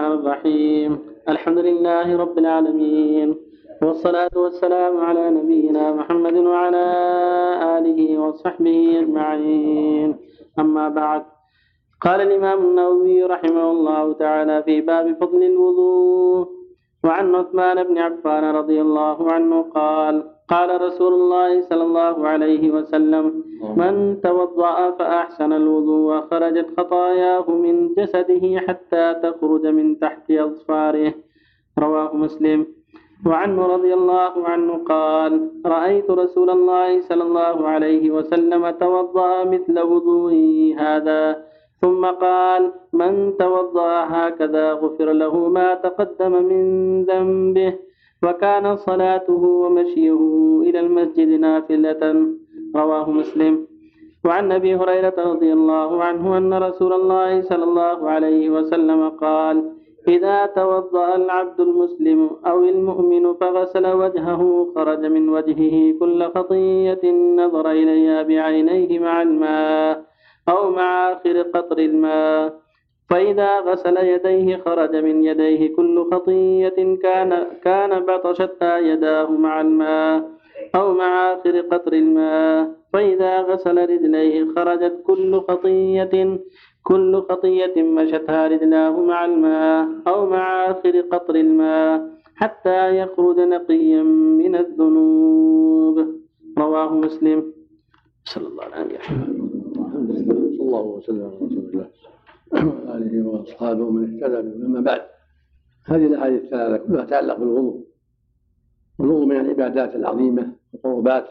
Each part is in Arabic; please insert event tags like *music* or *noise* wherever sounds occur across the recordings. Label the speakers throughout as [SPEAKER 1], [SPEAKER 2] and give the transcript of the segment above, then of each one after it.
[SPEAKER 1] الرحمن الرحيم. الحمد لله رب العالمين. والصلاة والسلام على نبينا محمد وعلى آله وصحبه أجمعين. أما بعد. قال الإمام النووي رحمه الله تعالى في باب فضل الوضوء وعن عثمان بن عفان رضي الله عنه قال قال رسول الله صلى الله عليه وسلم من توضأ فأحسن الوضوء خرجت خطاياه من جسده حتى تخرج من تحت أظفاره. رواه مسلم. وعنه رضي الله عنه قال رأيت رسول الله صلى الله عليه وسلم توضأ مثل وضوئي هذا ثم قال من توضأ هكذا غفر له ما تقدم من ذنبه. وكان صلاته ومشيه إلى المسجد نافلة رواه مسلم. وعن أبي هريرة رضي الله عنه أن رسول الله صلى الله عليه وسلم قال إذا توضأ العبد المسلم أو المؤمن فغسل وجهه خرج من وجهه كل خطية نظر إليها بعينيه مع الماء أو مع آخر قطر الماء فإذا غسل يديه خرج من يديه كل خطية كان كان بطشتها يداه مع الماء أو مع آخر قطر الماء. فإذا غسل رجليه خرجت كل خطية كل خطية مشتها رجلاه مع الماء أو مع آخر قطر الماء حتى يخرج نقيا من الذنوب. رواه مسلم. صلى الله عليه وسلم.
[SPEAKER 2] الله وسلم على رسول الله وعلى اله واصحابه ومن اهتدى به أما بعد هذه الأحاديث الثلاثه كلها تتعلق بالوضوء الوضوء من العبادات العظيمة والقربات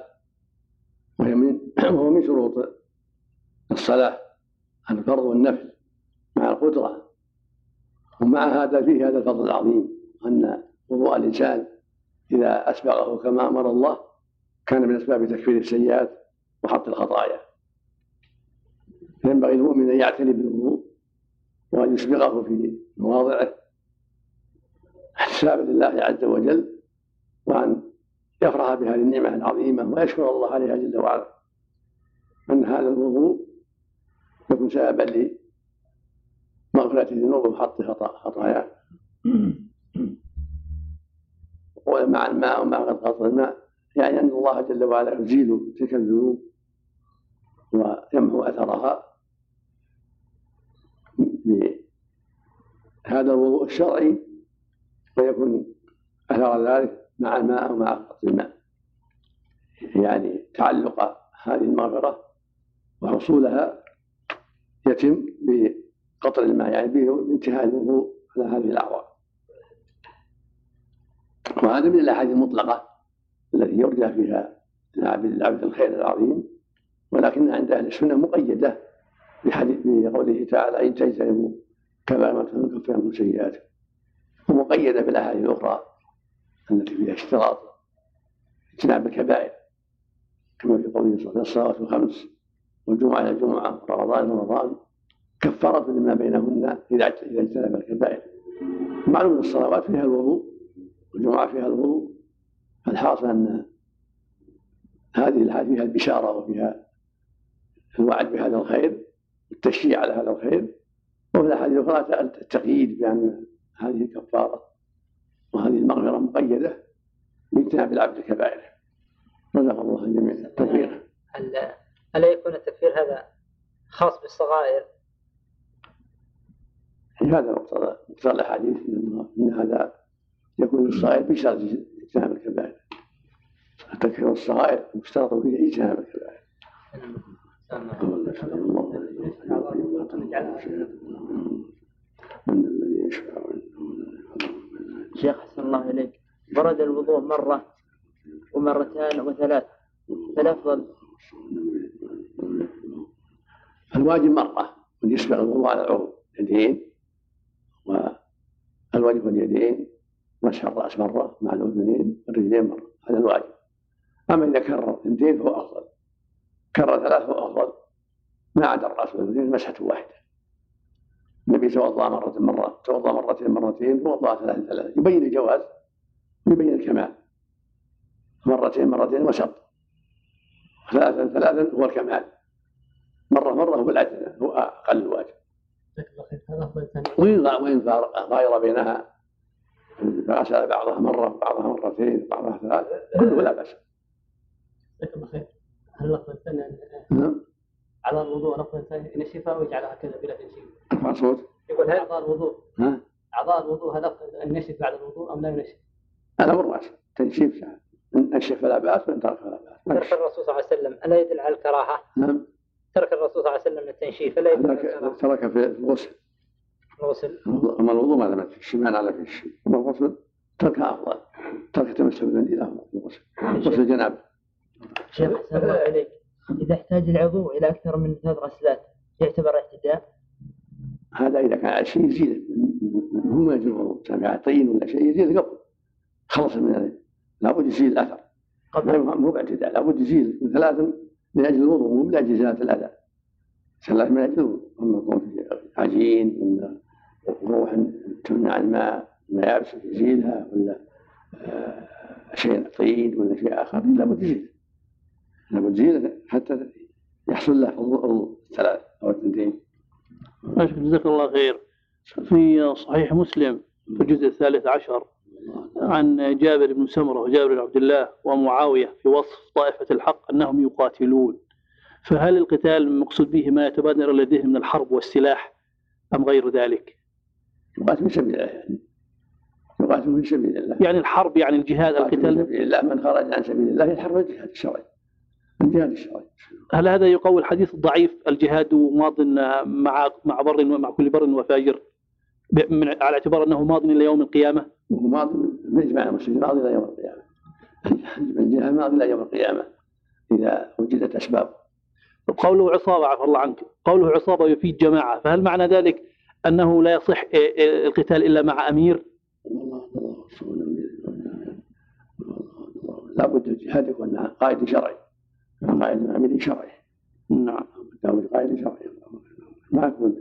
[SPEAKER 2] وهي من *clears throat* وهو من شروط الصلاة الفرض والنفل مع القدرة. ومع هذا فيه هذا الفضل العظيم أن وضوء الإنسان إذا أسبغه كما أمر الله كان من أسباب تكفير السيئات وحط الخطايا. فينبغي المؤمن أن يعتني بالوضوء وأن يسبغه في مواضعه احتسابا لله عز وجل وأن يفرح بهذه النعمة العظيمة ويشكر الله عليها جل وعلا. أن هذا الوضوء يكون سببا لمغفرة الذنوب وحط خطاياه مع الماء ومع قطر الماء. يعني أن الله جل وعلا يزيل تلك الذنوب ويمحو أثرها. بهذا الوضوء الشرعي ويكون أثر ذلك مع الماء أو مع الماء. يعني تعلق هذه المغفرة وحصولها يتم بقطر الماء يعني بانتهاء الوضوء على هذه الأعضاء وهذا من الأحاديث المطلقة التي يرجى فيها العبد الخير العظيم ولكن عند أهل السنة مقيدة بقوله تعالى إن تجتنبوا كما أمرتم نكفر عنكم سيئاتكم ومقيدة بالأحاديث الأخرى التي فيها اشتراط اجتناب الكبائر كما في قوله صلى الله عليه وسلم الصلوات الخمس والجمعة إلى الجمعة ورمضان رمضان كفارة لما بينهن إذا إذا اجتنب الكبائر. معلوم أن الصلوات فيها الوضوء والجمعة فيها الوضوء. الحاصل أن هذه الحادثة فيها البشارة وفيها الوعد بهذا الخير. والتشجيع على هذا الخير. وفي الاحاديث الأخرى التقييد بأن هذه كفاره وهذه المغفرة مقيدة بإجتناب العبد الكبائر رزق الله الجميع التكفير
[SPEAKER 3] هل ألا يكون التكفير هذا خاص بالصغائر؟
[SPEAKER 2] هذا مقتضى مقتضى الأحاديث ان هذا يكون للصغائر بشرط إجتناب الكبائر. تكفير الصغائر مشترط فيه إجتناب
[SPEAKER 3] شيخ حسن الله إليك ورد الوضوء مرة ومرتان وثلاث فالأفضل
[SPEAKER 2] الواجب مرة من يسبق الوضوء على العضو اليدين والواجب اليدين مسح الرأس مرة مع الأذنين الرجلين مرة هذا الواجب. أما إذا كرر اثنتين فهو أفضل. كرر ثلاث هو أفضل ما عدا الرأس والأذنين مسحة واحدة النبي توضأ مرة مرة توضأ مرتين مرتين توضأ ثلاث ثلاث. يبين الجواز ويبين الكمال. مرتين مرتين وسط ثلاثا ثلاثا هو الكمال. مرة مرة هو الأدنى هو أقل الواجب وإن وإن غاير بينها. فغسل بعضها مرة بعضها مرتين بعضها ثلاث كله لا بأس.
[SPEAKER 4] هل الثاني
[SPEAKER 2] نعم.
[SPEAKER 4] على الوضوء الأفضل الثاني ينشفها ويجعلها كذا بلا تنشيف؟
[SPEAKER 2] ارفع صوت.
[SPEAKER 4] يقول هل أعضاء الوضوء
[SPEAKER 2] ها؟
[SPEAKER 4] أعضاء الوضوء هل ينشف بعد الوضوء أم لا ينشف؟
[SPEAKER 2] الأمر واسع تنشيف إن أنشف فلا بأس وإن ترك فلا بأس.
[SPEAKER 3] ترك الرسول صلى الله عليه وسلم ألا يدل على الكراهة؟
[SPEAKER 2] نعم.
[SPEAKER 3] ترك الرسول صلى الله عليه وسلم التنشيف ألا يدل على الكراهة؟
[SPEAKER 2] ترك في الغسل.
[SPEAKER 3] الغسل.
[SPEAKER 2] أما الوضوء ما لم الشمال على في الشيء أما الغسل تركها أفضل ترك تمسك بالمنديل أفضل في الغسل غسل الجنابة
[SPEAKER 3] شيخ أحسن الله عليك. إذا احتاج العضو إلى أكثر من ثلاث غسلات يعتبر اعتداء؟
[SPEAKER 2] هذا إذا كان على شيء يزيل هو ما يجوز كان طين ولا شيء يزيل قبل خلص من لابد يزيل الأثر. قبل. مو باعتداء لابد يزيل من ثلاث من أجل الوضوء مو من أجل إزالة الأذى. ثلاث من أجل الوضوء. أما عجين ولا روح تمنع الماء ملابس يزيلها ولا آه، شيء طين ولا شيء آخر. لابد يزيل لابد يزيل حتى يحصل له الثلاث أو الثنتين.
[SPEAKER 4] جزاك الله خير. في صحيح مسلم في الجزء الثالث عشر عن جابر بن سمرة وجابر بن عبد الله ومعاوية في وصف طائفة الحق أنهم يقاتلون. فهل القتال المقصود به ما يتبادر إلى الذهن من الحرب والسلاح أم غير ذلك؟
[SPEAKER 2] يقاتل في سبيل الله يعني يقاتل في سبيل الله
[SPEAKER 4] يعني الحرب يعني الجهاد القتال
[SPEAKER 2] في سبيل الله من خرج عن سبيل الله يحرم الجهاد الشرعي الجهاد الشرعي
[SPEAKER 4] هل هذا يقوي الحديث الضعيف الجهاد ماض مع مع بر مع كل بر وفاجر من على اعتبار أنه ماض إلى يوم
[SPEAKER 2] القيامة؟ ماض باجماع المسلمين ماضي إلى يوم القيامة. الجهاد ماضي إلى يوم القيامة إذا وجدت أسباب.
[SPEAKER 4] قوله عصابة عفى الله عنك، قوله عصابة يفيد جماعة، فهل معنى ذلك أنه لا يصح القتال إلا مع أمير؟
[SPEAKER 2] لابد الجهاد يكون قائد شرعي قائد عمل شرعي
[SPEAKER 4] نعم.
[SPEAKER 2] لابد قائد شرعي ما يكون